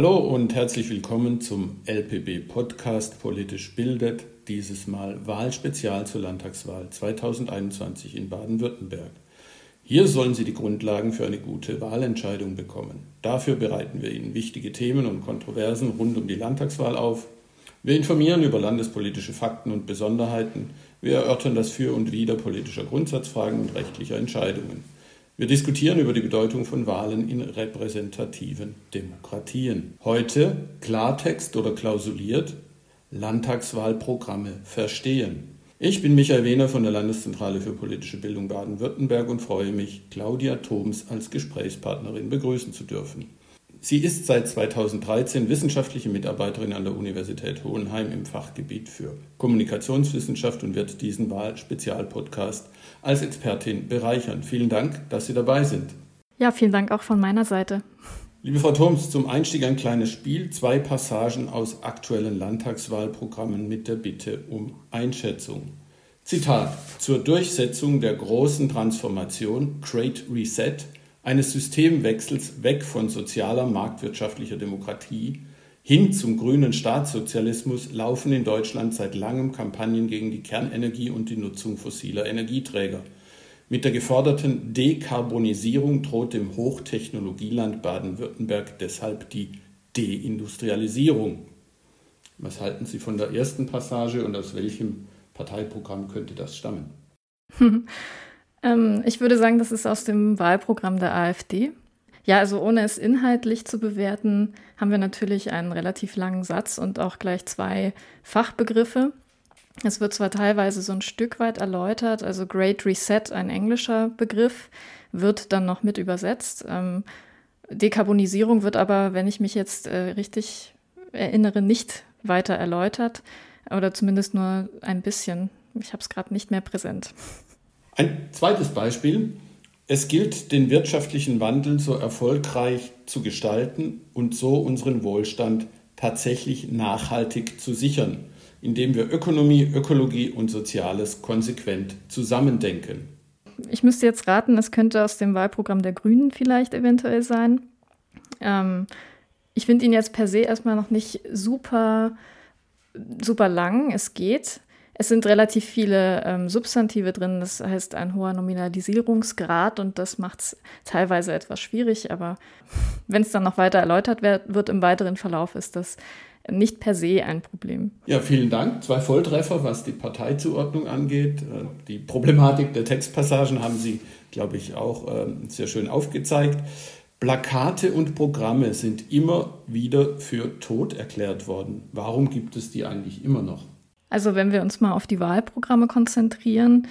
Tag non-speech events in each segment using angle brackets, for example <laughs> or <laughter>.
Hallo und herzlich willkommen zum LPB Podcast Politisch bildet, dieses Mal Wahlspezial zur Landtagswahl 2021 in Baden-Württemberg. Hier sollen Sie die Grundlagen für eine gute Wahlentscheidung bekommen. Dafür bereiten wir Ihnen wichtige Themen und Kontroversen rund um die Landtagswahl auf. Wir informieren über landespolitische Fakten und Besonderheiten. Wir erörtern das Für und Wider politischer Grundsatzfragen und rechtlicher Entscheidungen. Wir diskutieren über die Bedeutung von Wahlen in repräsentativen Demokratien. Heute Klartext oder klausuliert Landtagswahlprogramme verstehen. Ich bin Michael Wehner von der Landeszentrale für politische Bildung Baden-Württemberg und freue mich, Claudia Thoms als Gesprächspartnerin begrüßen zu dürfen. Sie ist seit 2013 wissenschaftliche Mitarbeiterin an der Universität Hohenheim im Fachgebiet für Kommunikationswissenschaft und wird diesen Wahl-Spezialpodcast als Expertin bereichern. Vielen Dank, dass Sie dabei sind. Ja, vielen Dank auch von meiner Seite. Liebe Frau Thoms, zum Einstieg ein kleines Spiel, zwei Passagen aus aktuellen Landtagswahlprogrammen mit der Bitte um Einschätzung. Zitat: Zur Durchsetzung der großen Transformation Great Reset eines Systemwechsels weg von sozialer marktwirtschaftlicher Demokratie hin zum grünen Staatssozialismus laufen in Deutschland seit langem Kampagnen gegen die Kernenergie und die Nutzung fossiler Energieträger. Mit der geforderten Dekarbonisierung droht dem Hochtechnologieland Baden-Württemberg deshalb die Deindustrialisierung. Was halten Sie von der ersten Passage und aus welchem Parteiprogramm könnte das stammen? <laughs> Ähm, ich würde sagen, das ist aus dem Wahlprogramm der AfD. Ja, also ohne es inhaltlich zu bewerten, haben wir natürlich einen relativ langen Satz und auch gleich zwei Fachbegriffe. Es wird zwar teilweise so ein Stück weit erläutert, also Great Reset, ein englischer Begriff, wird dann noch mit übersetzt. Ähm, Dekarbonisierung wird aber, wenn ich mich jetzt äh, richtig erinnere, nicht weiter erläutert oder zumindest nur ein bisschen. Ich habe es gerade nicht mehr präsent. Ein zweites Beispiel. Es gilt, den wirtschaftlichen Wandel so erfolgreich zu gestalten und so unseren Wohlstand tatsächlich nachhaltig zu sichern, indem wir Ökonomie, Ökologie und Soziales konsequent zusammendenken. Ich müsste jetzt raten, es könnte aus dem Wahlprogramm der Grünen vielleicht eventuell sein. Ähm, ich finde ihn jetzt per se erstmal noch nicht super, super lang. Es geht. Es sind relativ viele ähm, Substantive drin, das heißt ein hoher Nominalisierungsgrad und das macht es teilweise etwas schwierig, aber <laughs> wenn es dann noch weiter erläutert wird, wird im weiteren Verlauf, ist das nicht per se ein Problem. Ja, vielen Dank. Zwei Volltreffer, was die Parteizuordnung angeht. Äh, die Problematik der Textpassagen haben Sie, glaube ich, auch ähm, sehr schön aufgezeigt. Plakate und Programme sind immer wieder für tot erklärt worden. Warum gibt es die eigentlich immer noch? Also wenn wir uns mal auf die Wahlprogramme konzentrieren,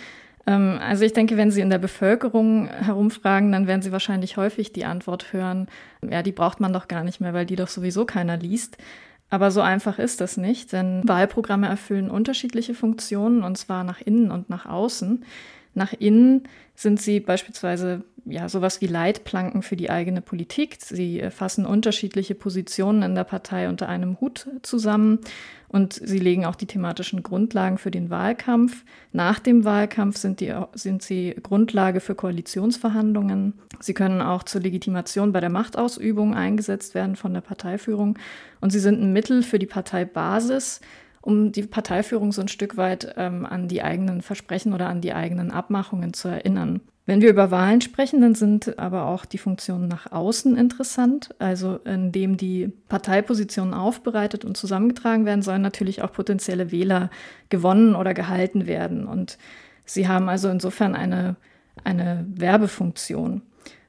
ähm, also ich denke, wenn Sie in der Bevölkerung herumfragen, dann werden Sie wahrscheinlich häufig die Antwort hören, ja, die braucht man doch gar nicht mehr, weil die doch sowieso keiner liest. Aber so einfach ist das nicht, denn Wahlprogramme erfüllen unterschiedliche Funktionen und zwar nach innen und nach außen. Nach innen sind sie beispielsweise ja sowas wie Leitplanken für die eigene Politik. Sie fassen unterschiedliche Positionen in der Partei unter einem Hut zusammen und sie legen auch die thematischen Grundlagen für den Wahlkampf. Nach dem Wahlkampf sind, die, sind sie Grundlage für Koalitionsverhandlungen. Sie können auch zur Legitimation bei der Machtausübung eingesetzt werden von der Parteiführung. Und sie sind ein Mittel für die Parteibasis, um die Parteiführung so ein Stück weit ähm, an die eigenen Versprechen oder an die eigenen Abmachungen zu erinnern. Wenn wir über Wahlen sprechen, dann sind aber auch die Funktionen nach außen interessant. Also indem die Parteipositionen aufbereitet und zusammengetragen werden, sollen natürlich auch potenzielle Wähler gewonnen oder gehalten werden. Und sie haben also insofern eine, eine Werbefunktion.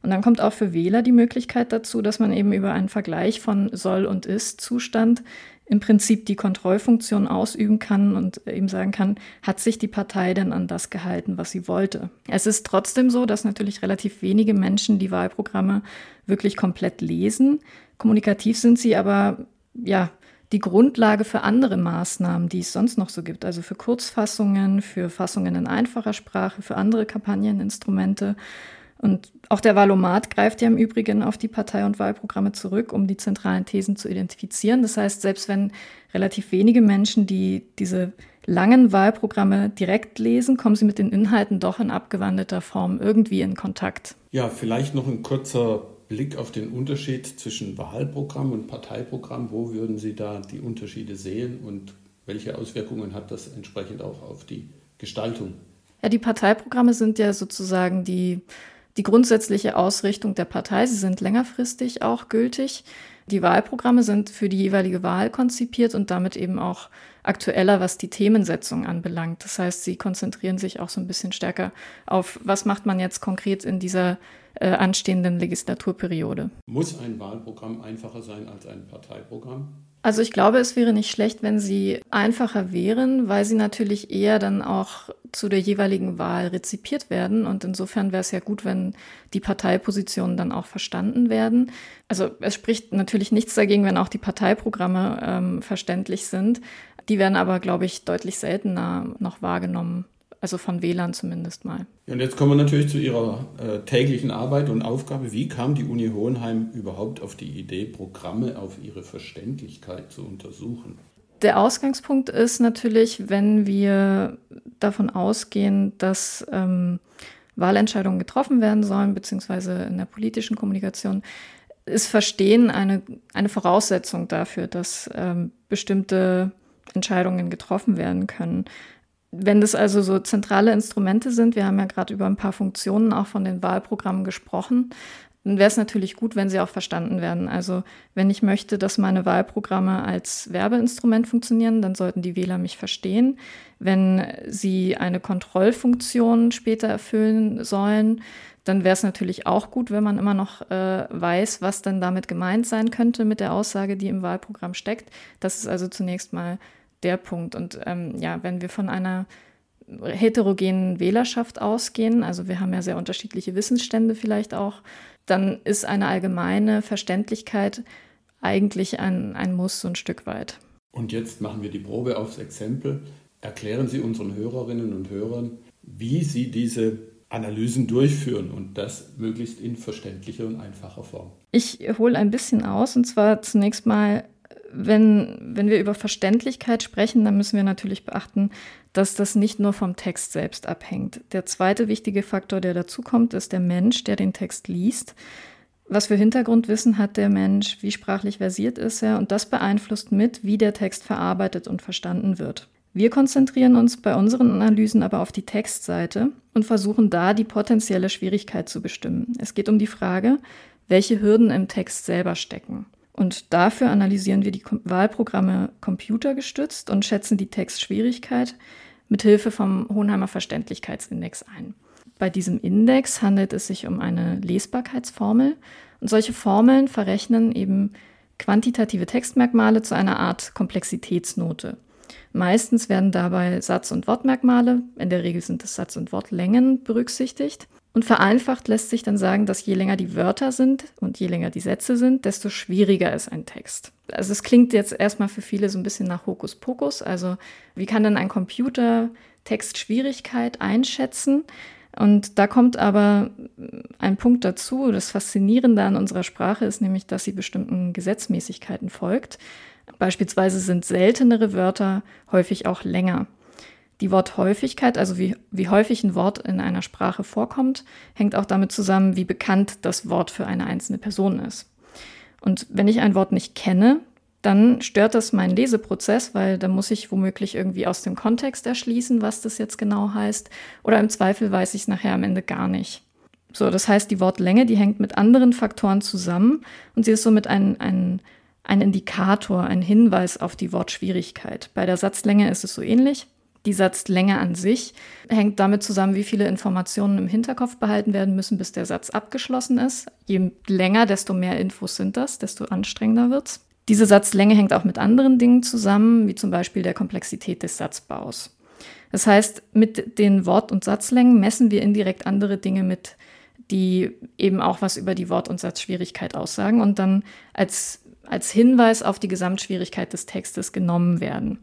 Und dann kommt auch für Wähler die Möglichkeit dazu, dass man eben über einen Vergleich von Soll- und Ist-Zustand im Prinzip die Kontrollfunktion ausüben kann und eben sagen kann, hat sich die Partei denn an das gehalten, was sie wollte. Es ist trotzdem so, dass natürlich relativ wenige Menschen die Wahlprogramme wirklich komplett lesen. Kommunikativ sind sie aber, ja, die Grundlage für andere Maßnahmen, die es sonst noch so gibt, also für Kurzfassungen, für Fassungen in einfacher Sprache, für andere Kampagneninstrumente. Und auch der Wahlomat greift ja im Übrigen auf die Partei- und Wahlprogramme zurück, um die zentralen Thesen zu identifizieren. Das heißt, selbst wenn relativ wenige Menschen, die diese langen Wahlprogramme direkt lesen, kommen sie mit den Inhalten doch in abgewandelter Form irgendwie in Kontakt. Ja, vielleicht noch ein kurzer Blick auf den Unterschied zwischen Wahlprogramm und Parteiprogramm, wo würden Sie da die Unterschiede sehen und welche Auswirkungen hat das entsprechend auch auf die Gestaltung? Ja, die Parteiprogramme sind ja sozusagen die, die grundsätzliche Ausrichtung der Partei. Sie sind längerfristig auch gültig. Die Wahlprogramme sind für die jeweilige Wahl konzipiert und damit eben auch aktueller, was die Themensetzung anbelangt. Das heißt, sie konzentrieren sich auch so ein bisschen stärker auf, was macht man jetzt konkret in dieser äh, anstehenden Legislaturperiode. Muss ein Wahlprogramm einfacher sein als ein Parteiprogramm? Also ich glaube, es wäre nicht schlecht, wenn sie einfacher wären, weil sie natürlich eher dann auch zu der jeweiligen Wahl rezipiert werden. Und insofern wäre es ja gut, wenn die Parteipositionen dann auch verstanden werden. Also es spricht natürlich nichts dagegen, wenn auch die Parteiprogramme ähm, verständlich sind. Die werden aber, glaube ich, deutlich seltener noch wahrgenommen also von WLAN zumindest mal. Und jetzt kommen wir natürlich zu Ihrer äh, täglichen Arbeit und Aufgabe. Wie kam die Uni Hohenheim überhaupt auf die Idee, Programme auf ihre Verständlichkeit zu untersuchen? Der Ausgangspunkt ist natürlich, wenn wir davon ausgehen, dass ähm, Wahlentscheidungen getroffen werden sollen, beziehungsweise in der politischen Kommunikation, ist Verstehen eine, eine Voraussetzung dafür, dass ähm, bestimmte Entscheidungen getroffen werden können. Wenn das also so zentrale Instrumente sind, wir haben ja gerade über ein paar Funktionen auch von den Wahlprogrammen gesprochen, dann wäre es natürlich gut, wenn sie auch verstanden werden. Also wenn ich möchte, dass meine Wahlprogramme als Werbeinstrument funktionieren, dann sollten die Wähler mich verstehen. Wenn sie eine Kontrollfunktion später erfüllen sollen, dann wäre es natürlich auch gut, wenn man immer noch äh, weiß, was dann damit gemeint sein könnte mit der Aussage, die im Wahlprogramm steckt. Das ist also zunächst mal der Punkt. Und ähm, ja, wenn wir von einer heterogenen Wählerschaft ausgehen, also wir haben ja sehr unterschiedliche Wissensstände vielleicht auch, dann ist eine allgemeine Verständlichkeit eigentlich ein, ein Muss so ein Stück weit. Und jetzt machen wir die Probe aufs Exempel. Erklären Sie unseren Hörerinnen und Hörern, wie Sie diese Analysen durchführen und das möglichst in verständlicher und einfacher Form. Ich hole ein bisschen aus und zwar zunächst mal wenn, wenn wir über Verständlichkeit sprechen, dann müssen wir natürlich beachten, dass das nicht nur vom Text selbst abhängt. Der zweite wichtige Faktor, der dazukommt, ist der Mensch, der den Text liest. Was für Hintergrundwissen hat der Mensch? Wie sprachlich versiert ist er? Und das beeinflusst mit, wie der Text verarbeitet und verstanden wird. Wir konzentrieren uns bei unseren Analysen aber auf die Textseite und versuchen da die potenzielle Schwierigkeit zu bestimmen. Es geht um die Frage, welche Hürden im Text selber stecken. Und dafür analysieren wir die Wahlprogramme computergestützt und schätzen die Textschwierigkeit mit Hilfe vom Hohenheimer Verständlichkeitsindex ein. Bei diesem Index handelt es sich um eine Lesbarkeitsformel und solche Formeln verrechnen eben quantitative Textmerkmale zu einer Art Komplexitätsnote. Meistens werden dabei Satz- und Wortmerkmale, in der Regel sind es Satz- und Wortlängen, berücksichtigt. Und vereinfacht lässt sich dann sagen, dass je länger die Wörter sind und je länger die Sätze sind, desto schwieriger ist ein Text. Also es klingt jetzt erstmal für viele so ein bisschen nach Hokuspokus. Also wie kann denn ein Computer Textschwierigkeit einschätzen? Und da kommt aber ein Punkt dazu. Das Faszinierende an unserer Sprache ist nämlich, dass sie bestimmten Gesetzmäßigkeiten folgt. Beispielsweise sind seltenere Wörter häufig auch länger. Die Worthäufigkeit, also wie, wie häufig ein Wort in einer Sprache vorkommt, hängt auch damit zusammen, wie bekannt das Wort für eine einzelne Person ist. Und wenn ich ein Wort nicht kenne, dann stört das meinen Leseprozess, weil da muss ich womöglich irgendwie aus dem Kontext erschließen, was das jetzt genau heißt. Oder im Zweifel weiß ich es nachher am Ende gar nicht. So, das heißt, die Wortlänge, die hängt mit anderen Faktoren zusammen und sie ist somit ein, ein, ein Indikator, ein Hinweis auf die Wortschwierigkeit. Bei der Satzlänge ist es so ähnlich. Die Satzlänge an sich hängt damit zusammen, wie viele Informationen im Hinterkopf behalten werden müssen, bis der Satz abgeschlossen ist. Je länger, desto mehr Infos sind das, desto anstrengender wird's. Diese Satzlänge hängt auch mit anderen Dingen zusammen, wie zum Beispiel der Komplexität des Satzbaus. Das heißt, mit den Wort- und Satzlängen messen wir indirekt andere Dinge mit, die eben auch was über die Wort- und Satzschwierigkeit aussagen und dann als, als Hinweis auf die Gesamtschwierigkeit des Textes genommen werden.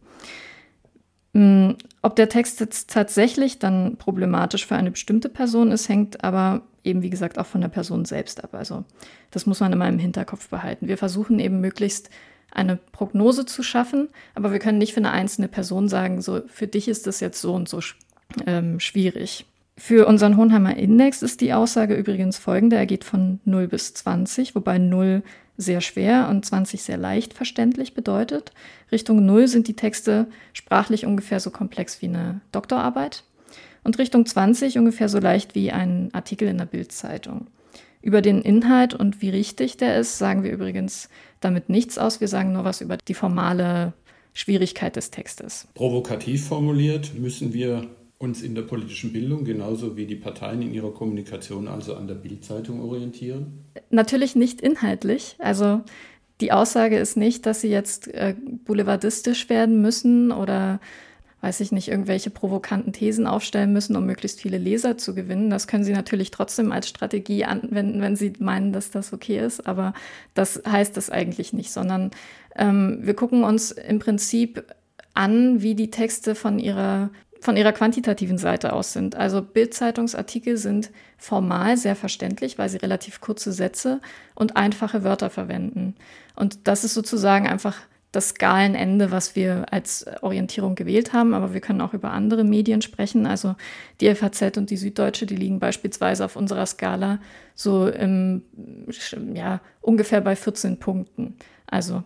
Hm, ob der Text jetzt tatsächlich dann problematisch für eine bestimmte Person ist, hängt aber eben, wie gesagt, auch von der Person selbst ab. Also das muss man immer im Hinterkopf behalten. Wir versuchen eben möglichst eine Prognose zu schaffen, aber wir können nicht für eine einzelne Person sagen, so für dich ist das jetzt so und so ähm, schwierig. Für unseren Hohenheimer Index ist die Aussage übrigens folgende. Er geht von 0 bis 20, wobei 0 sehr schwer und 20 sehr leicht verständlich bedeutet. Richtung 0 sind die Texte sprachlich ungefähr so komplex wie eine Doktorarbeit und Richtung 20 ungefähr so leicht wie ein Artikel in der Bildzeitung. Über den Inhalt und wie richtig der ist, sagen wir übrigens damit nichts aus. Wir sagen nur was über die formale Schwierigkeit des Textes. Provokativ formuliert müssen wir uns in der politischen Bildung genauso wie die Parteien in ihrer Kommunikation also an der Bildzeitung orientieren? Natürlich nicht inhaltlich. Also die Aussage ist nicht, dass sie jetzt äh, boulevardistisch werden müssen oder weiß ich nicht, irgendwelche provokanten Thesen aufstellen müssen, um möglichst viele Leser zu gewinnen. Das können Sie natürlich trotzdem als Strategie anwenden, wenn Sie meinen, dass das okay ist. Aber das heißt das eigentlich nicht, sondern ähm, wir gucken uns im Prinzip an, wie die Texte von ihrer von ihrer quantitativen Seite aus sind. Also Bildzeitungsartikel sind formal sehr verständlich, weil sie relativ kurze Sätze und einfache Wörter verwenden. Und das ist sozusagen einfach das Skalenende, was wir als Orientierung gewählt haben. Aber wir können auch über andere Medien sprechen. Also die FAZ und die Süddeutsche, die liegen beispielsweise auf unserer Skala so im, ja, ungefähr bei 14 Punkten. Also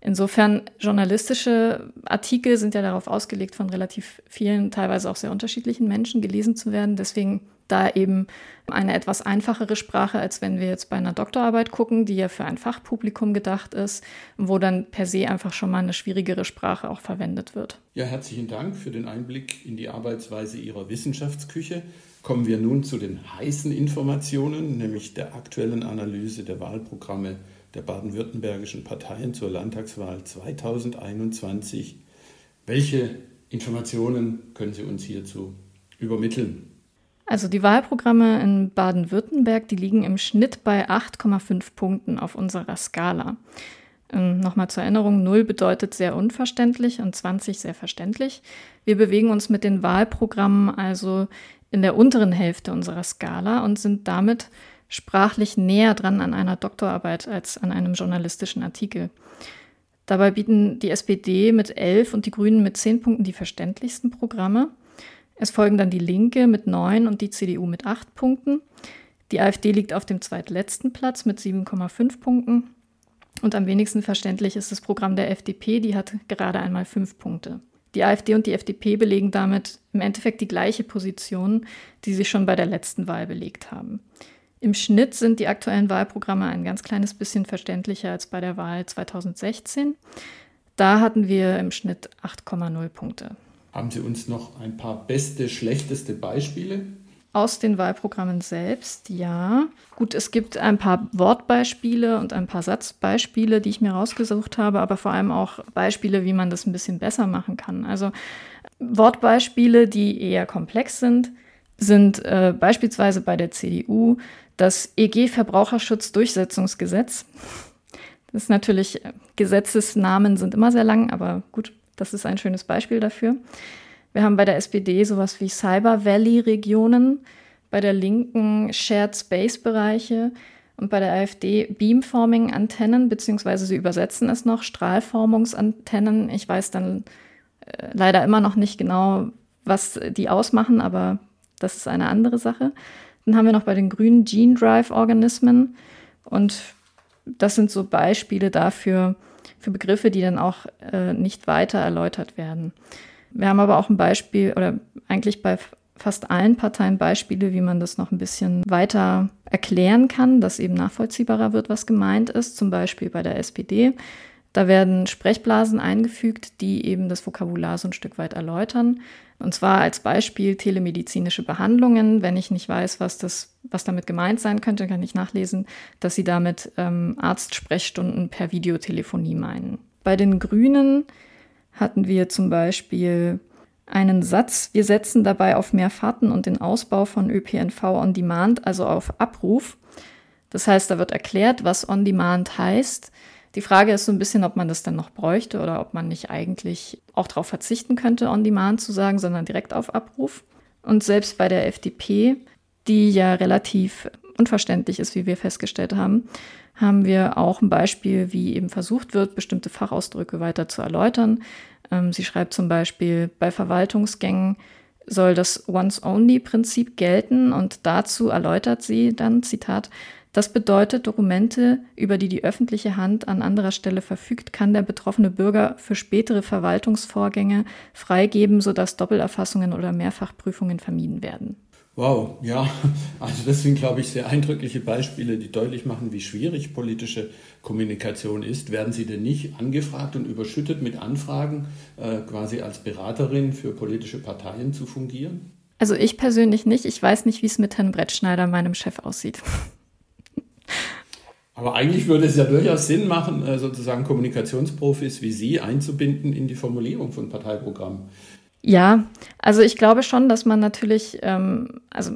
Insofern, journalistische Artikel sind ja darauf ausgelegt, von relativ vielen, teilweise auch sehr unterschiedlichen Menschen gelesen zu werden. Deswegen da eben eine etwas einfachere Sprache, als wenn wir jetzt bei einer Doktorarbeit gucken, die ja für ein Fachpublikum gedacht ist, wo dann per se einfach schon mal eine schwierigere Sprache auch verwendet wird. Ja, herzlichen Dank für den Einblick in die Arbeitsweise Ihrer Wissenschaftsküche. Kommen wir nun zu den heißen Informationen, nämlich der aktuellen Analyse der Wahlprogramme der baden-württembergischen Parteien zur Landtagswahl 2021. Welche Informationen können Sie uns hierzu übermitteln? Also die Wahlprogramme in Baden-Württemberg, die liegen im Schnitt bei 8,5 Punkten auf unserer Skala. Ähm, Nochmal zur Erinnerung, 0 bedeutet sehr unverständlich und 20 sehr verständlich. Wir bewegen uns mit den Wahlprogrammen also in der unteren Hälfte unserer Skala und sind damit sprachlich näher dran an einer Doktorarbeit als an einem journalistischen Artikel. Dabei bieten die SPD mit elf und die Grünen mit zehn Punkten die verständlichsten Programme. Es folgen dann die Linke mit neun und die CDU mit acht Punkten. Die AfD liegt auf dem zweitletzten Platz mit 7,5 Punkten. Und am wenigsten verständlich ist das Programm der FDP, die hat gerade einmal fünf Punkte. Die AfD und die FDP belegen damit im Endeffekt die gleiche Position, die sie schon bei der letzten Wahl belegt haben. Im Schnitt sind die aktuellen Wahlprogramme ein ganz kleines bisschen verständlicher als bei der Wahl 2016. Da hatten wir im Schnitt 8,0 Punkte. Haben Sie uns noch ein paar beste, schlechteste Beispiele? Aus den Wahlprogrammen selbst, ja. Gut, es gibt ein paar Wortbeispiele und ein paar Satzbeispiele, die ich mir rausgesucht habe, aber vor allem auch Beispiele, wie man das ein bisschen besser machen kann. Also Wortbeispiele, die eher komplex sind, sind äh, beispielsweise bei der CDU das EG-Verbrauchersschutzdurchsetzungsgesetz. Das ist natürlich, äh, Gesetzesnamen sind immer sehr lang, aber gut, das ist ein schönes Beispiel dafür. Wir haben bei der SPD sowas wie Cyber Valley-Regionen, bei der Linken Shared Space-Bereiche und bei der AfD Beamforming-Antennen, beziehungsweise sie übersetzen es noch, Strahlformungsantennen. Ich weiß dann äh, leider immer noch nicht genau, was die ausmachen, aber das ist eine andere Sache. Dann haben wir noch bei den grünen Gene Drive Organismen und das sind so Beispiele dafür, für Begriffe, die dann auch äh, nicht weiter erläutert werden. Wir haben aber auch ein Beispiel oder eigentlich bei fast allen Parteien Beispiele, wie man das noch ein bisschen weiter erklären kann, dass eben nachvollziehbarer wird, was gemeint ist. Zum Beispiel bei der SPD. Da werden Sprechblasen eingefügt, die eben das Vokabular so ein Stück weit erläutern. Und zwar als Beispiel telemedizinische Behandlungen. Wenn ich nicht weiß, was, das, was damit gemeint sein könnte, kann ich nachlesen, dass sie damit ähm, Arztsprechstunden per Videotelefonie meinen. Bei den Grünen hatten wir zum Beispiel einen Satz, wir setzen dabei auf mehr Fahrten und den Ausbau von ÖPNV on Demand, also auf Abruf. Das heißt, da wird erklärt, was on Demand heißt. Die Frage ist so ein bisschen, ob man das dann noch bräuchte oder ob man nicht eigentlich auch darauf verzichten könnte, on demand zu sagen, sondern direkt auf Abruf. Und selbst bei der FDP, die ja relativ unverständlich ist, wie wir festgestellt haben, haben wir auch ein Beispiel, wie eben versucht wird, bestimmte Fachausdrücke weiter zu erläutern. Ähm, sie schreibt zum Beispiel, bei Verwaltungsgängen soll das Once-Only-Prinzip gelten und dazu erläutert sie dann, Zitat, das bedeutet, Dokumente, über die die öffentliche Hand an anderer Stelle verfügt, kann der betroffene Bürger für spätere Verwaltungsvorgänge freigeben, sodass Doppelerfassungen oder Mehrfachprüfungen vermieden werden. Wow, ja, also das sind, glaube ich, sehr eindrückliche Beispiele, die deutlich machen, wie schwierig politische Kommunikation ist. Werden Sie denn nicht angefragt und überschüttet mit Anfragen, äh, quasi als Beraterin für politische Parteien zu fungieren? Also ich persönlich nicht. Ich weiß nicht, wie es mit Herrn Brettschneider, meinem Chef, aussieht. Aber eigentlich würde es ja durchaus Sinn machen, äh, sozusagen Kommunikationsprofis wie Sie einzubinden in die Formulierung von Parteiprogrammen. Ja, also ich glaube schon, dass man natürlich, ähm, also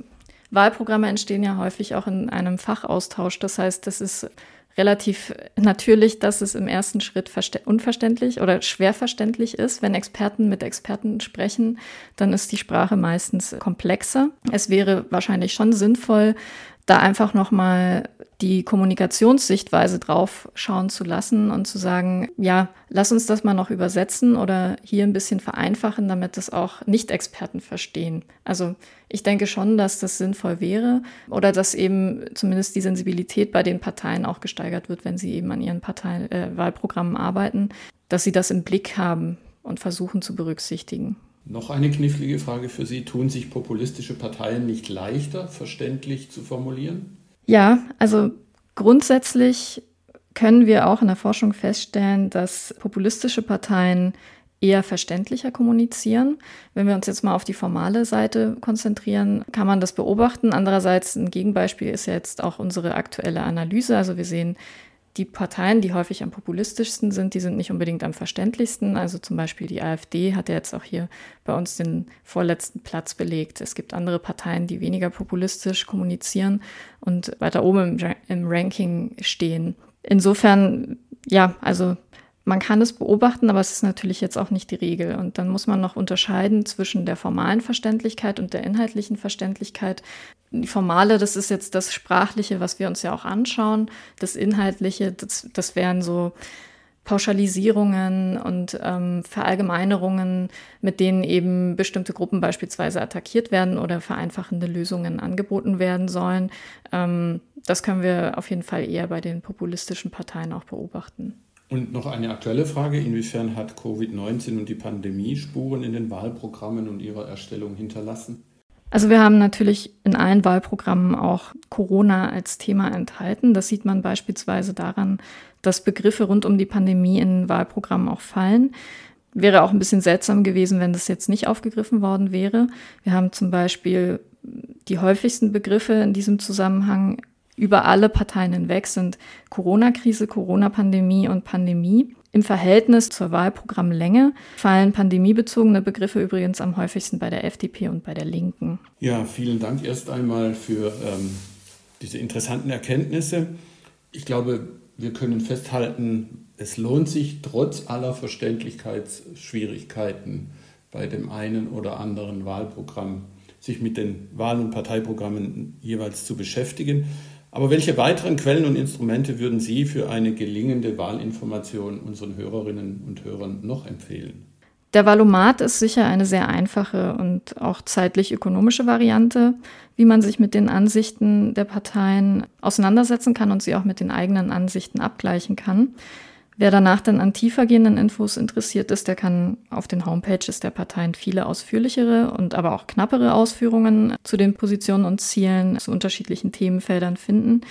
Wahlprogramme entstehen ja häufig auch in einem Fachaustausch. Das heißt, das ist relativ natürlich, dass es im ersten Schritt unverständlich oder schwer verständlich ist. Wenn Experten mit Experten sprechen, dann ist die Sprache meistens komplexer. Es wäre wahrscheinlich schon sinnvoll, da einfach nochmal die Kommunikationssichtweise drauf schauen zu lassen und zu sagen, ja, lass uns das mal noch übersetzen oder hier ein bisschen vereinfachen, damit das auch Nicht-Experten verstehen. Also ich denke schon, dass das sinnvoll wäre oder dass eben zumindest die Sensibilität bei den Parteien auch gesteigert wird, wenn sie eben an ihren Partei äh, Wahlprogrammen arbeiten, dass sie das im Blick haben und versuchen zu berücksichtigen. Noch eine knifflige Frage für Sie. Tun sich populistische Parteien nicht leichter, verständlich zu formulieren? Ja, also grundsätzlich können wir auch in der Forschung feststellen, dass populistische Parteien eher verständlicher kommunizieren. Wenn wir uns jetzt mal auf die formale Seite konzentrieren, kann man das beobachten. Andererseits ein Gegenbeispiel ist jetzt auch unsere aktuelle Analyse. Also wir sehen, die Parteien, die häufig am populistischsten sind, die sind nicht unbedingt am verständlichsten. Also zum Beispiel die AfD hat ja jetzt auch hier bei uns den vorletzten Platz belegt. Es gibt andere Parteien, die weniger populistisch kommunizieren und weiter oben im, im Ranking stehen. Insofern, ja, also man kann es beobachten, aber es ist natürlich jetzt auch nicht die Regel. Und dann muss man noch unterscheiden zwischen der formalen Verständlichkeit und der inhaltlichen Verständlichkeit. Die formale, das ist jetzt das Sprachliche, was wir uns ja auch anschauen. Das Inhaltliche, das, das wären so Pauschalisierungen und ähm, Verallgemeinerungen, mit denen eben bestimmte Gruppen beispielsweise attackiert werden oder vereinfachende Lösungen angeboten werden sollen. Ähm, das können wir auf jeden Fall eher bei den populistischen Parteien auch beobachten. Und noch eine aktuelle Frage, inwiefern hat Covid-19 und die Pandemie Spuren in den Wahlprogrammen und ihrer Erstellung hinterlassen? Also wir haben natürlich in allen Wahlprogrammen auch Corona als Thema enthalten. Das sieht man beispielsweise daran, dass Begriffe rund um die Pandemie in Wahlprogrammen auch fallen. Wäre auch ein bisschen seltsam gewesen, wenn das jetzt nicht aufgegriffen worden wäre. Wir haben zum Beispiel die häufigsten Begriffe in diesem Zusammenhang über alle Parteien hinweg sind Corona-Krise, Corona-Pandemie und Pandemie. Im Verhältnis zur Wahlprogrammlänge fallen pandemiebezogene Begriffe übrigens am häufigsten bei der FDP und bei der Linken. Ja, vielen Dank erst einmal für ähm, diese interessanten Erkenntnisse. Ich glaube, wir können festhalten, es lohnt sich trotz aller Verständlichkeitsschwierigkeiten bei dem einen oder anderen Wahlprogramm, sich mit den Wahl- und Parteiprogrammen jeweils zu beschäftigen. Aber welche weiteren Quellen und Instrumente würden Sie für eine gelingende Wahlinformation unseren Hörerinnen und Hörern noch empfehlen? Der Valomat ist sicher eine sehr einfache und auch zeitlich ökonomische Variante, wie man sich mit den Ansichten der Parteien auseinandersetzen kann und sie auch mit den eigenen Ansichten abgleichen kann. Wer danach dann an tiefergehenden Infos interessiert ist, der kann auf den Homepages der Parteien viele ausführlichere und aber auch knappere Ausführungen zu den Positionen und Zielen zu unterschiedlichen Themenfeldern finden.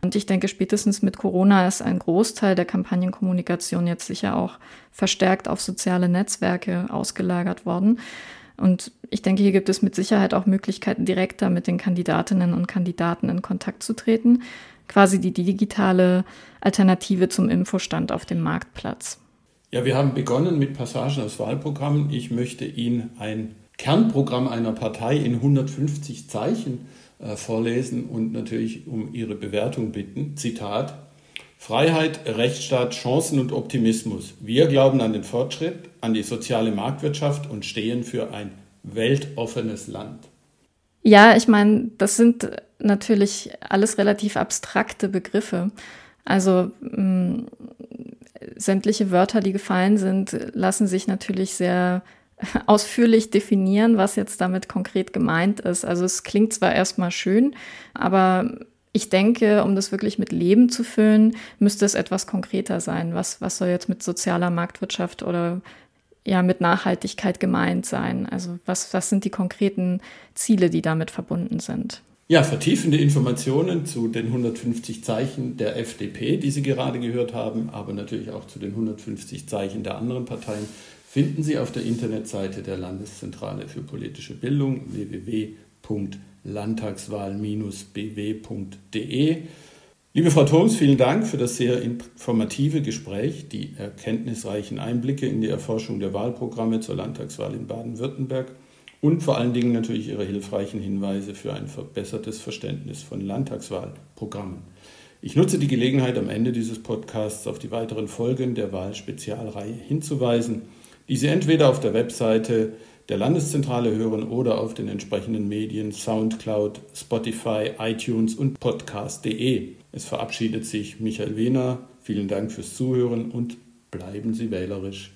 Und ich denke, spätestens mit Corona ist ein Großteil der Kampagnenkommunikation jetzt sicher auch verstärkt auf soziale Netzwerke ausgelagert worden. Und ich denke, hier gibt es mit Sicherheit auch Möglichkeiten, direkter mit den Kandidatinnen und Kandidaten in Kontakt zu treten quasi die digitale Alternative zum Infostand auf dem Marktplatz. Ja, wir haben begonnen mit Passagen aus Wahlprogrammen. Ich möchte Ihnen ein Kernprogramm einer Partei in 150 Zeichen äh, vorlesen und natürlich um Ihre Bewertung bitten. Zitat. Freiheit, Rechtsstaat, Chancen und Optimismus. Wir glauben an den Fortschritt, an die soziale Marktwirtschaft und stehen für ein weltoffenes Land. Ja, ich meine, das sind natürlich alles relativ abstrakte Begriffe. Also mh, mm, sämtliche Wörter, die gefallen sind, lassen sich natürlich sehr <laughs> ausführlich definieren, was jetzt damit konkret gemeint ist. Also es klingt zwar erstmal schön, aber ich denke, um das wirklich mit Leben zu füllen, müsste es etwas konkreter sein. Was, was soll jetzt mit sozialer Marktwirtschaft oder ja mit Nachhaltigkeit gemeint sein? Also was, was sind die konkreten Ziele, die damit verbunden sind? Ja, vertiefende Informationen zu den 150 Zeichen der FDP, die Sie gerade gehört haben, aber natürlich auch zu den 150 Zeichen der anderen Parteien, finden Sie auf der Internetseite der Landeszentrale für politische Bildung www.landtagswahl-bw.de. Liebe Frau Thoms, vielen Dank für das sehr informative Gespräch, die erkenntnisreichen Einblicke in die Erforschung der Wahlprogramme zur Landtagswahl in Baden-Württemberg und vor allen Dingen natürlich Ihre hilfreichen Hinweise für ein verbessertes Verständnis von Landtagswahlprogrammen. Ich nutze die Gelegenheit, am Ende dieses Podcasts auf die weiteren Folgen der Wahlspezialreihe hinzuweisen, die Sie entweder auf der Webseite der Landeszentrale hören oder auf den entsprechenden Medien SoundCloud, Spotify, iTunes und podcast.de. Es verabschiedet sich Michael Wehner. Vielen Dank fürs Zuhören und bleiben Sie wählerisch.